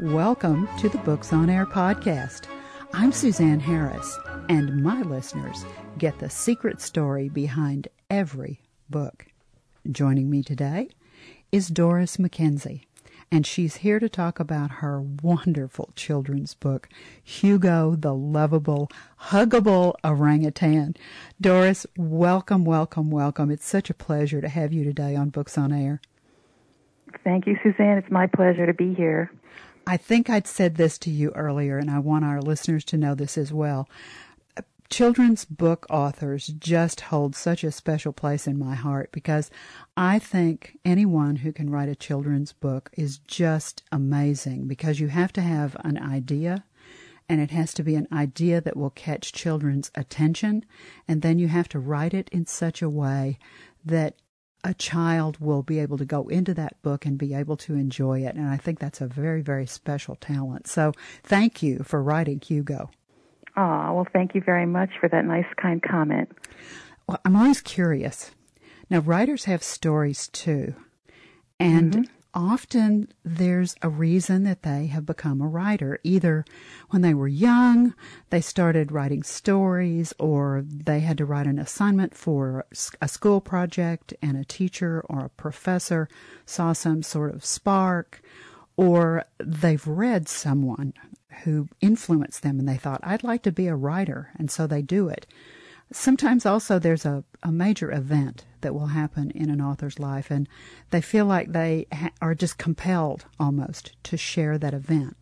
Welcome to the Books on Air podcast. I'm Suzanne Harris, and my listeners get the secret story behind every book. Joining me today is Doris McKenzie, and she's here to talk about her wonderful children's book, Hugo the Lovable, Huggable Orangutan. Doris, welcome, welcome, welcome. It's such a pleasure to have you today on Books on Air. Thank you, Suzanne. It's my pleasure to be here. I think I'd said this to you earlier, and I want our listeners to know this as well. Children's book authors just hold such a special place in my heart because I think anyone who can write a children's book is just amazing because you have to have an idea and it has to be an idea that will catch children's attention and then you have to write it in such a way that a child will be able to go into that book and be able to enjoy it. And I think that's a very, very special talent. So thank you for writing Hugo. Oh, well, thank you very much for that nice, kind comment. Well, I'm always curious. Now, writers have stories too. And mm-hmm often there's a reason that they have become a writer. Either when they were young, they started writing stories, or they had to write an assignment for a school project, and a teacher or a professor saw some sort of spark, or they've read someone who influenced them and they thought, I'd like to be a writer, and so they do it. Sometimes also there's a, a major event that will happen in an author's life, and they feel like they ha- are just compelled almost to share that event.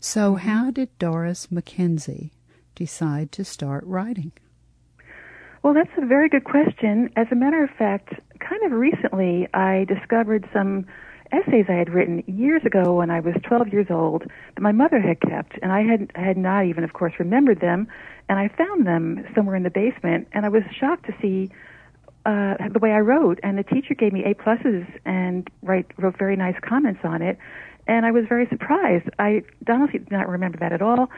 So, mm-hmm. how did Doris McKenzie decide to start writing? Well, that's a very good question. As a matter of fact, kind of recently, I discovered some essays I had written years ago when I was 12 years old that my mother had kept, and I had had not even, of course, remembered them. And I found them somewhere in the basement, and I was shocked to see uh, the way I wrote. And the teacher gave me A pluses and write, wrote very nice comments on it. And I was very surprised. I honestly did not remember that at all.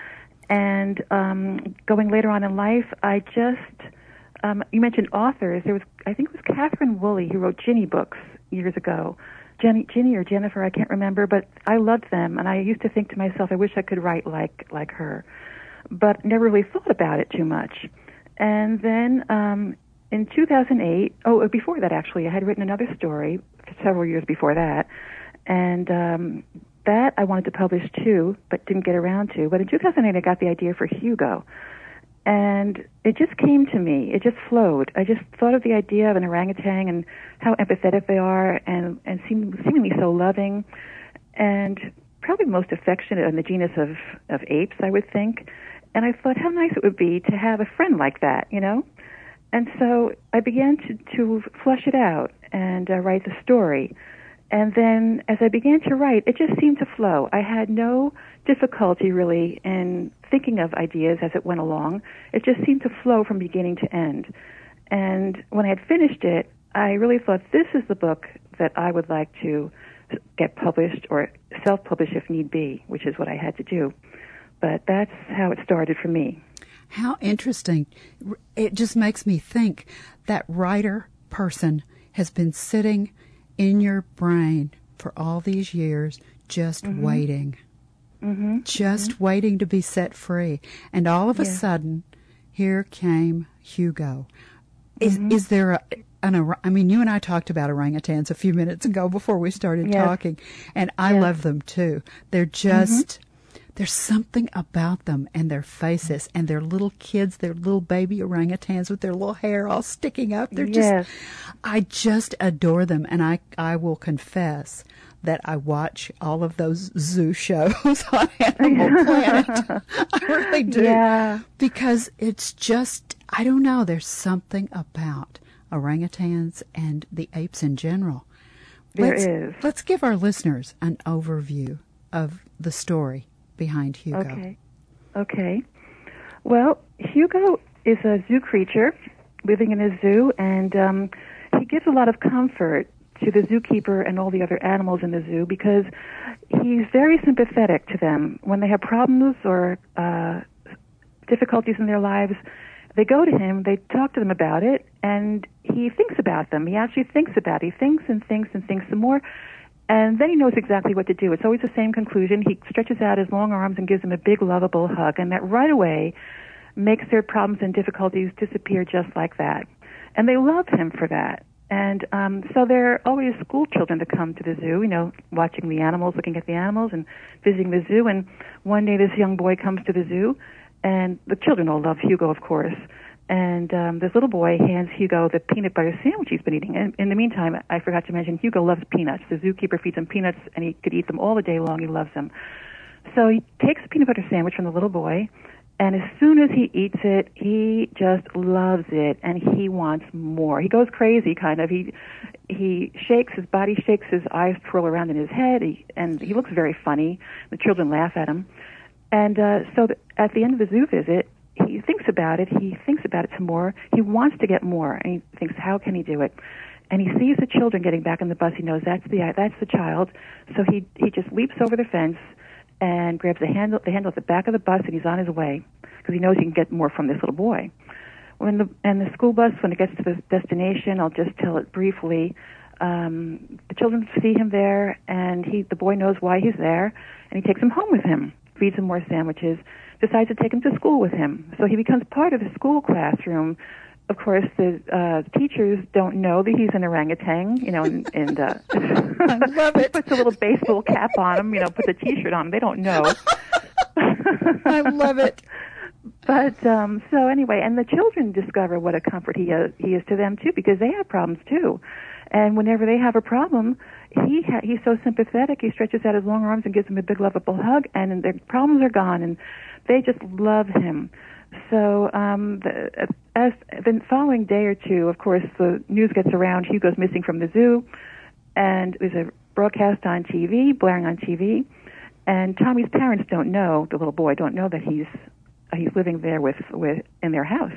And um, going later on in life, I just um, you mentioned authors. There was I think it was Catherine Woolley who wrote Ginny books years ago, Jenny, Ginny or Jennifer, I can't remember, but I loved them, and I used to think to myself, I wish I could write like like her, but never really thought about it too much. And then um, in 2008, oh, before that actually, I had written another story several years before that, and um, that I wanted to publish too, but didn't get around to. But in 2008, I got the idea for Hugo, and it just came to me. It just flowed. I just thought of the idea of an orangutan and how empathetic they are, and and seem, seemingly so loving, and probably most affectionate in the genus of of apes, I would think. And I thought how nice it would be to have a friend like that, you know. And so I began to to flush it out and uh, write the story. And then as I began to write, it just seemed to flow. I had no difficulty really in thinking of ideas as it went along. It just seemed to flow from beginning to end. And when I had finished it, I really thought this is the book that I would like to get published or self publish if need be, which is what I had to do. But that's how it started for me. How interesting. It just makes me think that writer person has been sitting in your brain for all these years just mm-hmm. waiting mm-hmm. just mm-hmm. waiting to be set free. And all of a sudden, here came Hugo. Is mm-hmm. is there a, an I mean, you and I talked about orangutans a few minutes ago before we started yes. talking, and I yes. love them too. They're just. There's something about them and their faces and their little kids, their little baby orangutans with their little hair all sticking up. They're yes. just, I just adore them. And I, I will confess that I watch all of those zoo shows on Animal Planet. I really do. Yeah. Because it's just, I don't know, there's something about orangutans and the apes in general. There let's, is. Let's give our listeners an overview of the story behind Hugo. Okay. Okay. Well, Hugo is a zoo creature living in a zoo, and um, he gives a lot of comfort to the zookeeper and all the other animals in the zoo because he's very sympathetic to them when they have problems or uh, difficulties in their lives. They go to him, they talk to them about it, and he thinks about them. He actually thinks about it. He thinks and thinks and thinks. The more And then he knows exactly what to do. It's always the same conclusion. He stretches out his long arms and gives them a big, lovable hug, and that right away makes their problems and difficulties disappear just like that. And they love him for that. And um, so there are always school children that come to the zoo, you know, watching the animals, looking at the animals, and visiting the zoo. And one day this young boy comes to the zoo, and the children all love Hugo, of course. And um, this little boy hands Hugo the peanut butter sandwich he's been eating. And in the meantime, I forgot to mention Hugo loves peanuts. The zookeeper feeds him peanuts, and he could eat them all the day long. He loves them. So he takes the peanut butter sandwich from the little boy, and as soon as he eats it, he just loves it and he wants more. He goes crazy kind of. He he shakes his body shakes, his eyes twirl around in his head, he, and he looks very funny. The children laugh at him. And uh so th- at the end of the zoo visit, he thinks about it. He thinks about it some more. He wants to get more and he thinks how can he do it? And he sees the children getting back on the bus. He knows that's the that's the child. So he he just leaps over the fence and grabs the handle the handle at the back of the bus and he's on his way because he knows he can get more from this little boy. When the and the school bus when it gets to the destination, I'll just tell it briefly. Um, the children see him there, and he the boy knows why he's there, and he takes him home with him, feeds him more sandwiches, decides to take him to school with him. So he becomes part of the school classroom. Of course, the uh, teachers don't know that he's an orangutan, you know, and, and uh, I love it. puts a little baseball cap on him, you know, puts a T-shirt on him. They don't know. I love it. But um, so anyway, and the children discover what a comfort he is, he is to them too, because they have problems too. And whenever they have a problem, he ha- he's so sympathetic. He stretches out his long arms and gives them a big lovable hug, and their problems are gone, and they just love him. So um, the, as the following day or two, of course, the news gets around. Hugo's missing from the zoo, and there's a broadcast on TV, blaring on TV. And Tommy's parents don't know the little boy don't know that he's he's living there with with in their house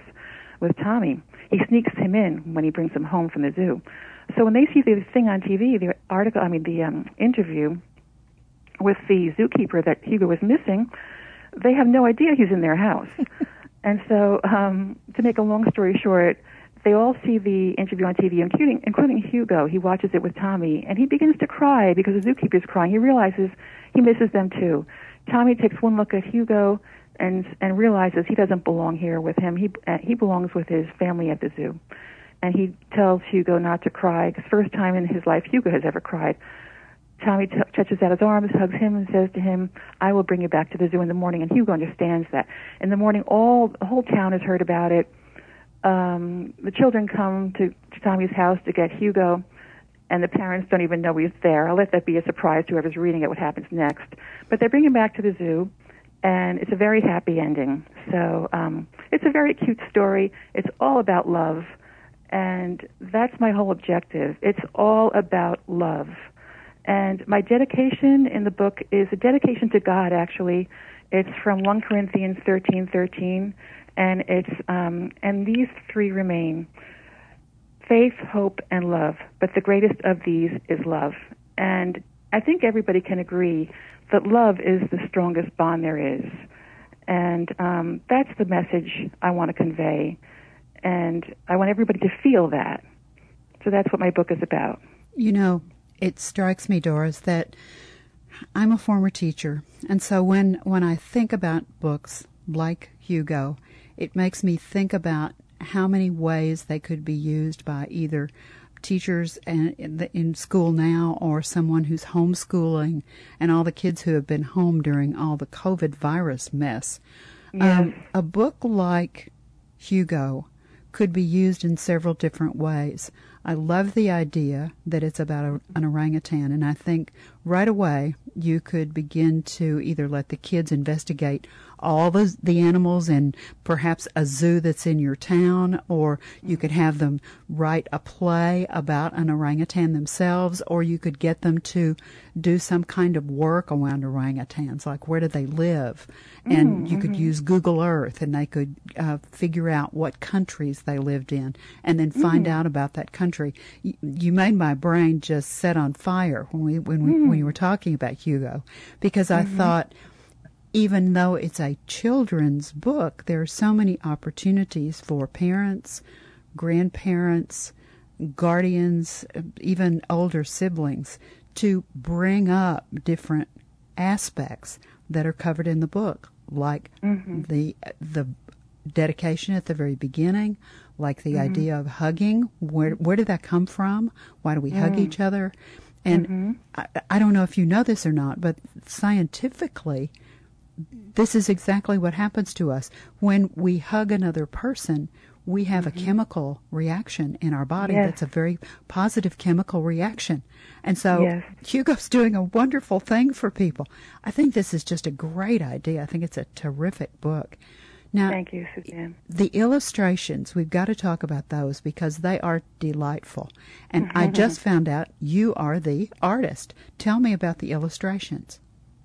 with Tommy. He sneaks him in when he brings him home from the zoo. So when they see the thing on TV, the article, I mean the um, interview with the zookeeper that Hugo was missing, they have no idea he's in their house. and so, um, to make a long story short, they all see the interview on TV, including including Hugo. He watches it with Tommy, and he begins to cry because the zookeeper's crying. He realizes he misses them too. Tommy takes one look at Hugo and and realizes he doesn't belong here with him. He uh, he belongs with his family at the zoo, and he tells Hugo not to cry. Cause first time in his life Hugo has ever cried. Tommy t- stretches out his arms, hugs him, and says to him, "I will bring you back to the zoo in the morning." And Hugo understands that. In the morning, all the whole town has heard about it. Um, the children come to, to Tommy's house to get Hugo, and the parents don't even know he's there. I'll let that be a surprise to whoever's reading it what happens next. But they bring him back to the zoo, and it's a very happy ending. So um, it's a very cute story. It's all about love, and that's my whole objective. It's all about love. And my dedication in the book is a dedication to God. Actually, it's from 1 Corinthians 13:13, and it's um, and these three remain: faith, hope, and love. But the greatest of these is love. And I think everybody can agree that love is the strongest bond there is. And um, that's the message I want to convey. And I want everybody to feel that. So that's what my book is about. You know, it strikes me, Doris, that I'm a former teacher. And so when, when I think about books like Hugo, it makes me think about how many ways they could be used by either teachers in, in school now or someone who's homeschooling and all the kids who have been home during all the COVID virus mess. Yes. Um, a book like Hugo could be used in several different ways. I love the idea that it's about a, an orangutan, and I think right away you could begin to either let the kids investigate all the the animals in perhaps a zoo that's in your town, or you could have them write a play about an orangutan themselves, or you could get them to do some kind of work around orangutans, like where do they live, and Mm, you could mhm. use Google Earth, and they could uh, figure out what countries they lived in, and then find Mm. out about that country. You, you made my brain just set on fire when we when we when you were talking about Hugo, because I mm-hmm. thought even though it's a children's book, there are so many opportunities for parents, grandparents, guardians, even older siblings to bring up different aspects that are covered in the book, like Mm-hmm. the the dedication at the very beginning, like the mm-hmm. idea of hugging. Where where did that come from? Why do we hug mm. each other? And mm-hmm. I, I don't know if you know this or not, but scientifically, this is exactly what happens to us when we hug another person. We have a mm-hmm. chemical reaction in our body Yes. that's a very positive chemical reaction. And so Yes. Hugo's doing a wonderful thing for people. I think this is just a great idea. I think it's a terrific book. Now, Thank you, Suzanne. the illustrations, we've got to talk about those because they are delightful. And I just found out you are the artist. Tell me about the illustrations.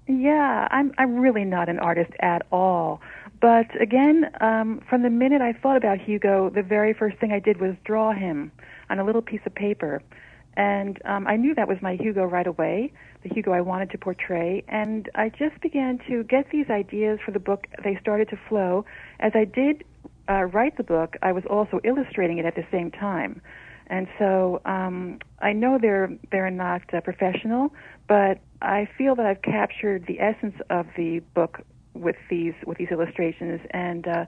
Yeah, I'm I'm really not an artist at all. But again, um, from the minute I thought about Hugo, the very first thing I did was draw him on a little piece of paper, and um, I knew that was my Hugo right away, the Hugo I wanted to portray. And I just began to get these ideas for the book. They started to flow as I did uh, write the book. I was also illustrating it at the same time. And so um, I know they're they're not uh, professional, but I feel that I've captured the essence of the book with these with these illustrations and uh,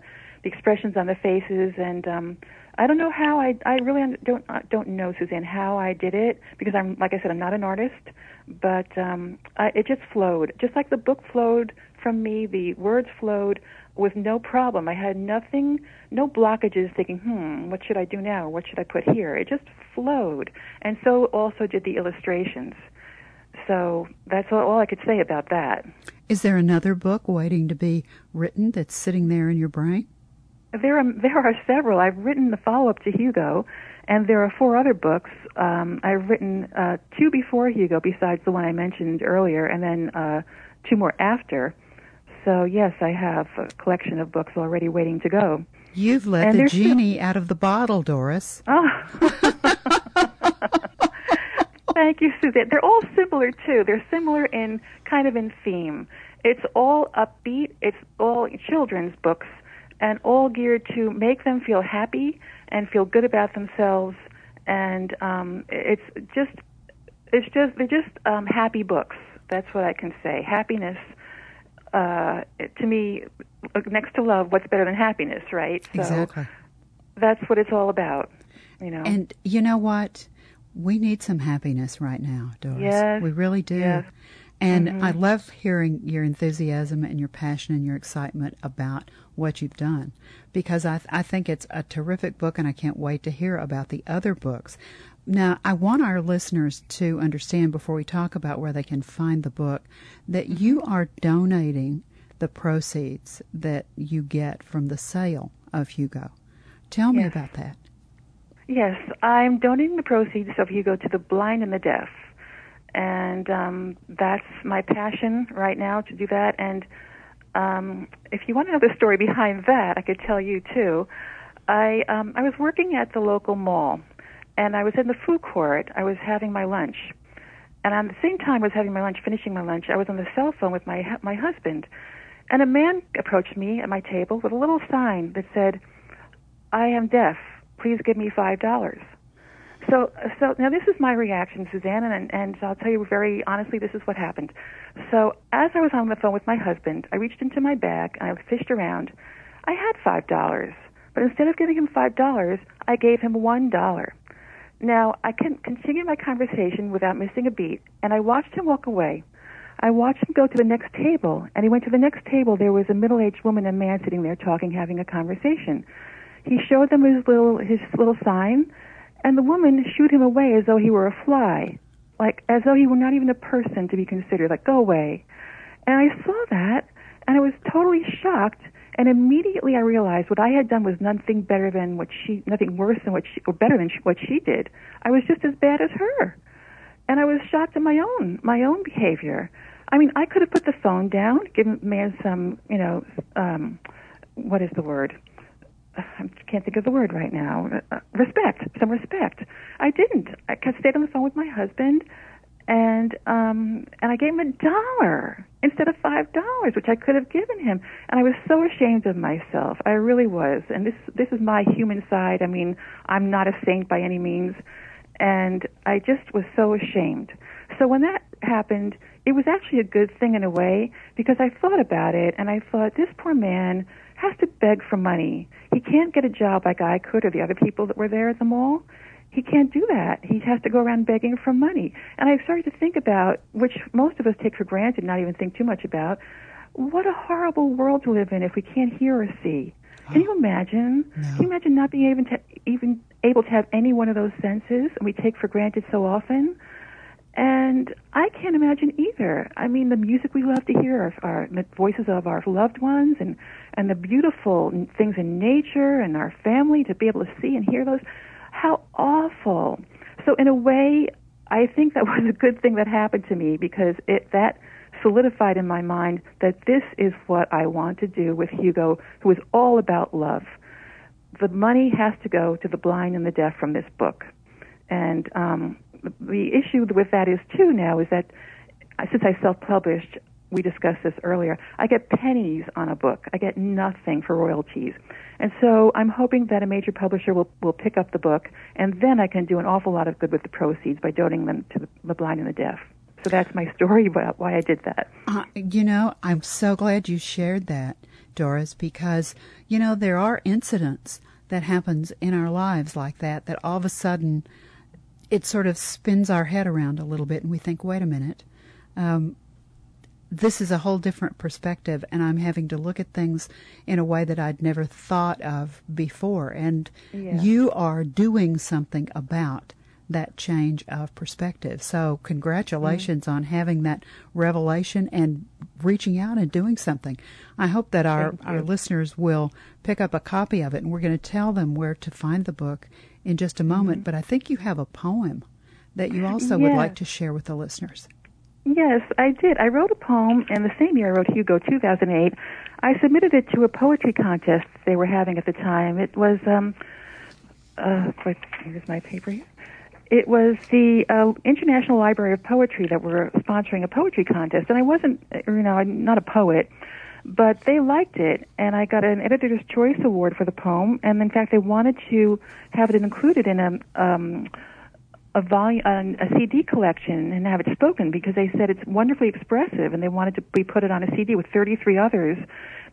the expressions on the faces. And um, I don't know how I I really don't don't know Suzanne how I did it because I'm like I said I'm not an artist, but um, I, it just flowed just like the book flowed from me. The words flowed with no problem. I had nothing, no blockages thinking, hmm, what should I do now? What should I put here? It just flowed. And so also did the illustrations. So that's all, all I could say about that. Is there another book waiting to be written that's sitting there in your brain? There are, there are several. I've written the follow up to Hugo, and there are four other books. Um, I've written uh, two before Hugo, besides the one I mentioned earlier, and then uh, two more after. So, yes, I have a collection of books already waiting to go. You've let And the there's still- genie out of the bottle, Doris. Oh. Thank you, Suzanne. They're all similar too. They're similar in kind of in theme. It's all upbeat. It's all children's books, and all geared to make them feel happy and feel good about themselves. And um, it's just, it's just, they're just um, happy books. That's what I can say. Happiness, uh, to me, next to love, what's better than happiness, right? So exactly. that's what it's all about. You know. And you know what? We need some happiness right now, Doris. Yes, We really do. yes. Mm-hmm. And I love hearing your enthusiasm and your passion and your excitement about what you've done because I, I think it's a terrific book and I can't wait to hear about the other books. Now, I want our listeners to understand before we talk about where they can find the book that you are donating the proceeds that you get from the sale of Hugo. Tell me about that. Yes, I'm donating the proceeds of Hugo to the blind and the deaf. And um, that's my passion right now to do that. And um, if you want to know the story behind that, I could tell you too. I um, I was working at the local mall, and I was in the food court. I was having my lunch, and at the same time I was having my lunch, finishing my lunch. I was on the cell phone with my my husband, and a man approached me at my table with a little sign that said, "I am deaf. Please give me five dollars." So, so now this is my reaction, Suzanne, and, and I'll tell you very honestly, this is what happened. So, as I was on the phone with my husband, I reached into my bag and I fished around. I had five dollars, but instead of giving him five dollars, I gave him one dollar. Now, I can continue my conversation without missing a beat, and I watched him walk away. I watched him go to the next table, and he went to the next table. There was a middle-aged woman and man sitting there talking, having a conversation. He showed them his little his little sign, and the woman shooed him away as though he were a fly, like as though he were not even a person to be considered. Like go away. And I saw that, and I was totally shocked. And immediately I realized what I had done was nothing better than what she, nothing worse than what she, or better than she, what she did. I was just as bad as her, and I was shocked at my own my own behavior. I mean, I could have put the phone down, given the man some, you know, um, what is the word? I can't think of the word right now. Uh, respect, some respect. I didn't. I stayed on the phone with my husband, and um, and I gave him a dollar instead of five dollars, which I could have given him. And I was so ashamed of myself. I really was. And this this is my human side. I mean, I'm not a saint by any means, and I just was so ashamed. So when that happened, it was actually a good thing in a way because I thought about it and I thought this poor man has to beg for money. He can't get a job like I could or the other people that were there at the mall. He can't do that. He has to go around begging for money. And I started to think about, which most of us take for granted, not even think too much about, what a horrible world to live in if we can't hear or see. Can you imagine? No. Can you imagine not being able to even able to have any one of those senses, and we take for granted so often? And I can't imagine either. I mean, the music we love to hear, our the voices of our loved ones, and and the beautiful things in nature and our family to be able to see and hear those. How awful! So in a way, I think that was a good thing that happened to me because it that solidified in my mind that this is what I want to do with Hugo, who is all about love. The money has to go to the blind and the deaf from this book. And um, the issue with that is, too, now is that since I self published, we discussed this earlier, I get pennies on a book. I get nothing for royalties. And so I'm hoping that a major publisher will, will pick up the book, and then I can do an awful lot of good with the proceeds by donating them to the, the blind and the deaf. So that's my story about why I did that. Uh, you know, I'm so glad you shared that, Doris, because, you know, there are incidents that happens in our lives like that, that all of a sudden it sort of spins our head around a little bit and we think, wait a minute, um, this is a whole different perspective and I'm having to look at things in a way that I'd never thought of before. And Yeah. you are doing something about that change of perspective. So, congratulations on having that revelation and reaching out and doing something. I hope that our, our listeners will pick up a copy of it, and we're going to tell them where to find the book in just a moment. But I think you have a poem that you also would like to share with the listeners. Yes, I did. I wrote a poem, and the same year I wrote Hugo, 2008. I submitted it to a poetry contest they were having at the time. It was, um, uh, wait, here's my paper here. It was the uh, International Library of Poetry that were sponsoring a poetry contest, and I wasn't, uh, you know, I'm not a poet, but they liked it, and I got an Editor's Choice Award for the poem, and in fact, they wanted to have it included in a um, a volume, a CD collection, and have it spoken because they said it's wonderfully expressive, and they wanted to be put it on a CD with 33 others.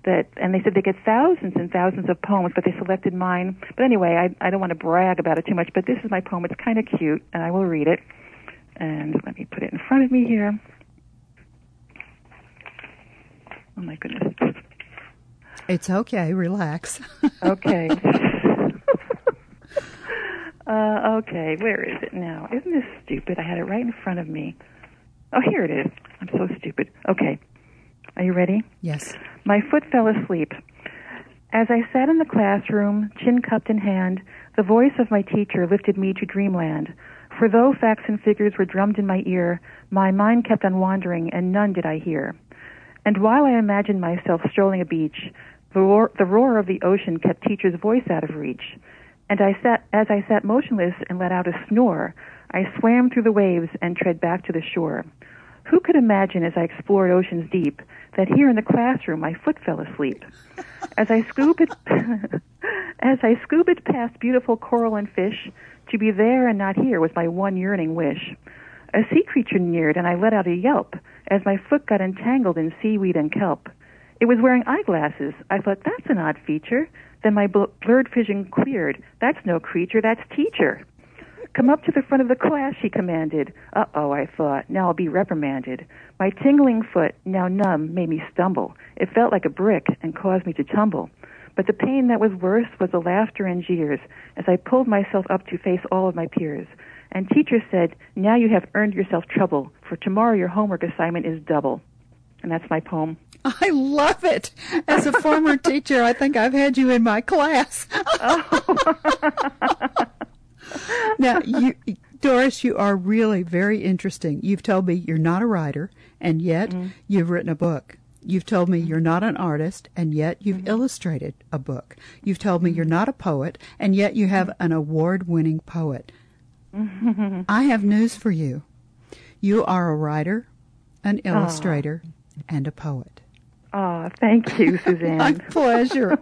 That and they said they get thousands and thousands of poems, but they selected mine. But anyway, I I don't want to brag about it too much, but this is my poem. It's kind of cute, and I will read it. And let me put it in front of me here. Oh my goodness. It's okay, relax. Okay. uh, okay, where is it now? Isn't this stupid? I had it right in front of me. Oh, here it is. I'm so stupid. Okay. Are you ready? yes. My foot fell asleep. As I sat in the classroom, chin cupped in hand, the voice of my teacher lifted me to dreamland. For though facts and figures were drummed in my ear, my mind kept on wandering, and none did I hear. And while I imagined myself strolling a beach, the roar, the roar of the ocean kept teacher's voice out of reach. And I sat, as I sat motionless and let out a snore, I swam through the waves and tread back to the shore. Who could imagine as I explored oceans deep that here in the classroom my foot fell asleep? As I scoop it, as I scoop it past beautiful coral and fish, to be there and not here was my one yearning wish. A sea creature neared and I let out a yelp as my foot got entangled in seaweed and kelp. It was wearing eyeglasses. I thought, that's an odd feature. Then my bl- blurred vision cleared. That's no creature, that's teacher. Come up to the front of the class, she commanded. Uh oh, I thought. Now I'll be reprimanded. My tingling foot, now numb, made me stumble. It felt like a brick and caused me to tumble. But the pain that was worse was the laughter and jeers as I pulled myself up to face all of my peers. And teacher said, Now you have earned yourself trouble, for tomorrow your homework assignment is double. And that's my poem. I love it. As a former teacher, I think I've had you in my class. Oh. now, you, Doris, you are really very interesting. You've told me you're not a writer, and yet mm-hmm. you've written a book. You've told me you're not an artist, and yet you've mm-hmm. illustrated a book. You've told me you're not a poet, and yet you have mm-hmm. an award winning poet. I have news for you. You are a writer, an ah. illustrator, and a poet. Oh, thank you, Suzanne. My pleasure.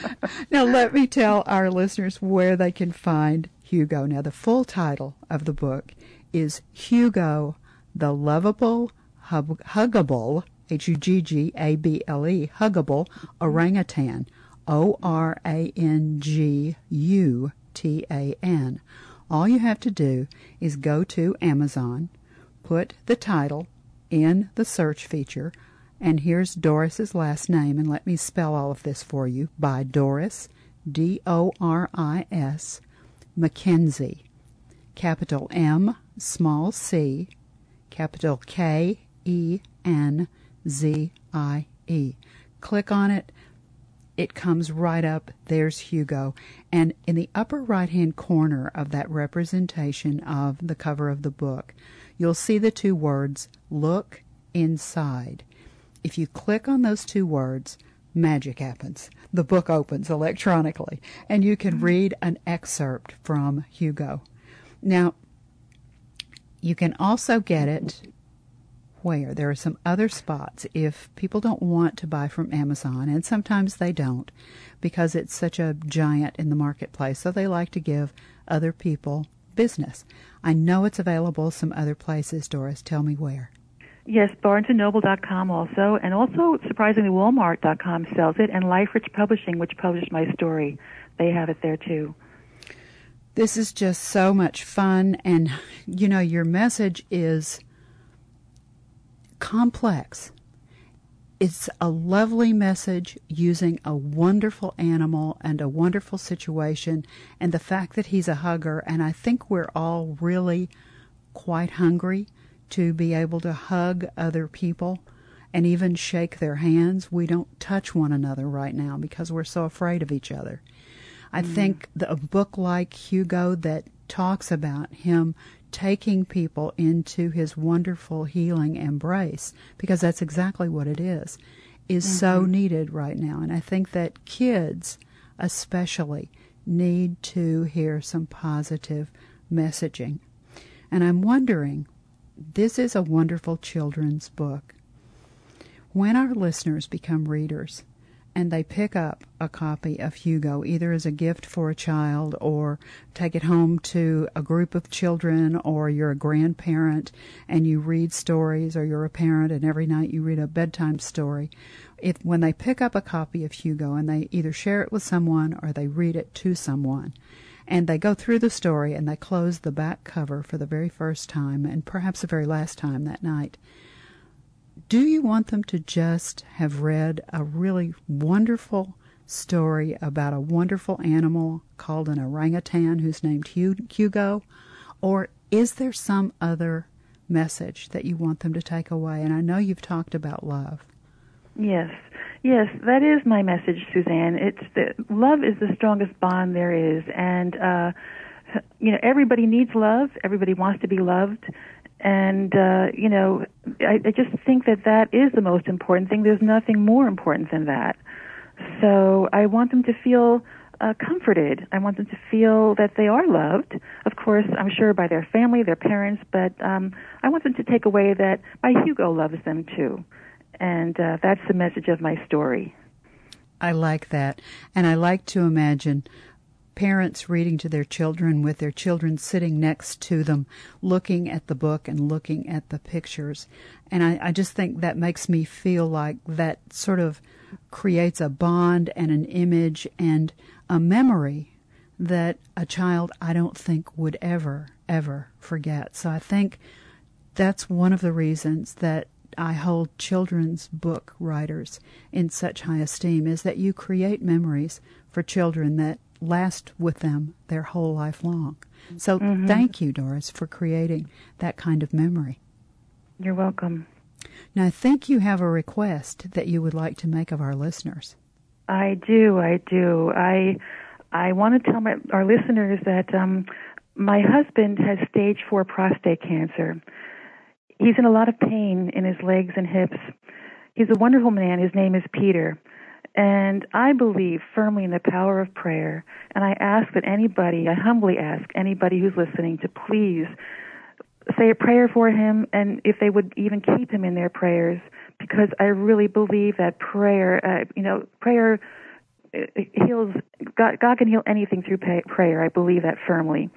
now, let me tell our listeners where they can find Hugo. Now, the full title of the book is Hugo, The Lovable, hug- Huggable, H U G G A B L E, Huggable Orangutan, O R A N G U T A N. All you have to do is go to Amazon, put the title in the search feature, and here's Doris's last name, and let me spell all of this for you by Doris, D O R I S, McKenzie, capital M, small c, capital K E N Z I E. Click on it. It comes right up. There's Hugo. And in the upper right hand corner of that representation of the cover of the book, you'll see the two words, Look Inside. If you click on those two words, magic happens. The book opens electronically, and you can mm. read an excerpt from Hugo. Now, you can also get it where there are some other spots if people don't want to buy from Amazon, and sometimes they don't because it's such a giant in the marketplace, so they like to give other people business. I know it's available some other places, Doris. Tell me where. Yes, BarnesandNoble.com also, and also surprisingly Walmart.com sells it, and LifeRich Publishing, which published my story, they have it there too. This is just so much fun, and you know your message is complex. It's a lovely message using a wonderful animal and a wonderful situation, and the fact that he's a hugger, and I think we're all really quite hungry to be able to hug other people and even shake their hands. We don't touch one another right now because we're so afraid of each other. I mm. think the, a book like Hugo that talks about him taking people into his wonderful healing embrace, because that's exactly what it is, is mm-hmm. so needed right now. And I think that kids, especially, need to hear some positive messaging. And I'm wondering this is a wonderful children's book. When our listeners become readers and they pick up a copy of Hugo, either as a gift for a child or take it home to a group of children, or you're a grandparent and you read stories, or you're a parent and every night you read a bedtime story, if when they pick up a copy of Hugo and they either share it with someone or they read it to someone, and they go through the story and they close the back cover for the very first time and perhaps the very last time that night. Do you want them to just have read a really wonderful story about a wonderful animal called an orangutan who's named Hugo? Or is there some other message that you want them to take away? And I know you've talked about love. Yes. Yes, that is my message, Suzanne. It's that love is the strongest bond there is, and uh, you know everybody needs love. Everybody wants to be loved, and uh, you know I, I just think that that is the most important thing. There's nothing more important than that. So I want them to feel uh, comforted. I want them to feel that they are loved. Of course, I'm sure by their family, their parents, but um, I want them to take away that my Hugo loves them too and uh, that's the message of my story. I like that. And I like to imagine parents reading to their children with their children sitting next to them, looking at the book and looking at the pictures. And I, I just think that makes me feel like that sort of creates a bond and an image and a memory that a child I don't think would ever, ever forget. So I think that's one of the reasons that I hold children's book writers in such high esteem is that you create memories for children that last with them their whole life long. So mm-hmm. thank you, Doris, for creating that kind of memory. You're welcome. Now, I think you have a request that you would like to make of our listeners. I do. I do. I I want to tell my, our listeners that um, my husband has stage four prostate cancer he's in a lot of pain in his legs and hips. He's a wonderful man. His name is Peter. And I believe firmly in the power of prayer. And I ask that anybody, I humbly ask anybody who's listening to please say a prayer for him and if they would even keep him in their prayers because I really believe that prayer, uh, you know, prayer uh, heals, God, God can heal anything through pay, prayer. I believe that firmly.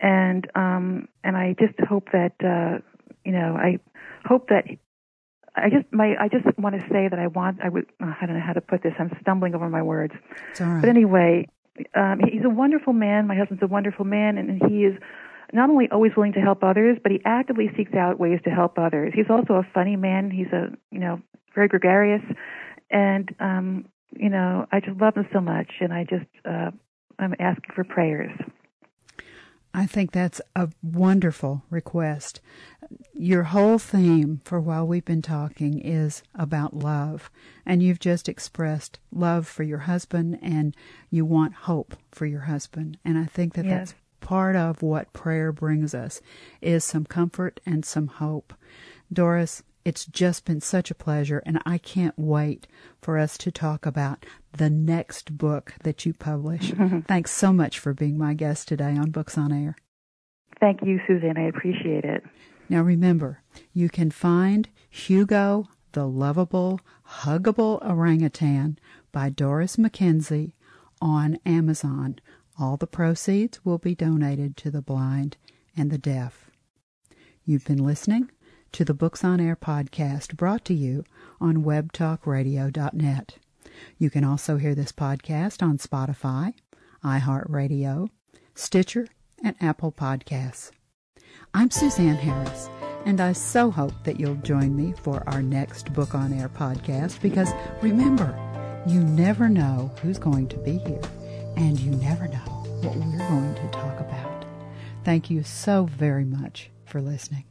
And, um, and I just hope that, uh, you know, I hope that I just my I just want to say that I want I would I don't know how to put this. I'm stumbling over my words. It's all right. But anyway, um, he's a wonderful man. My husband's a wonderful man, and he is not only always willing to help others, but he actively seeks out ways to help others. He's also a funny man. He's a you know very gregarious, and um, you know I just love him so much, and I just uh, I'm asking for prayers. I think that's a wonderful request. Your whole theme for while we've been talking is about love, and you've just expressed love for your husband and you want hope for your husband. And I think that yes. that's part of what prayer brings us is some comfort and some hope. Doris, it's just been such a pleasure, and I can't wait for us to talk about the next book that you publish. Thanks so much for being my guest today on Books on Air. Thank you, Suzanne. I appreciate it. Now remember, you can find Hugo the Lovable, Huggable Orangutan by Doris McKenzie on Amazon. All the proceeds will be donated to the blind and the deaf. You've been listening to the Books on Air podcast brought to you on webtalkradio.net. You can also hear this podcast on Spotify, iHeartRadio, Stitcher, and Apple Podcasts. I'm Suzanne Harris, and I so hope that you'll join me for our next Book on Air podcast because remember, you never know who's going to be here, and you never know what we're going to talk about. Thank you so very much for listening.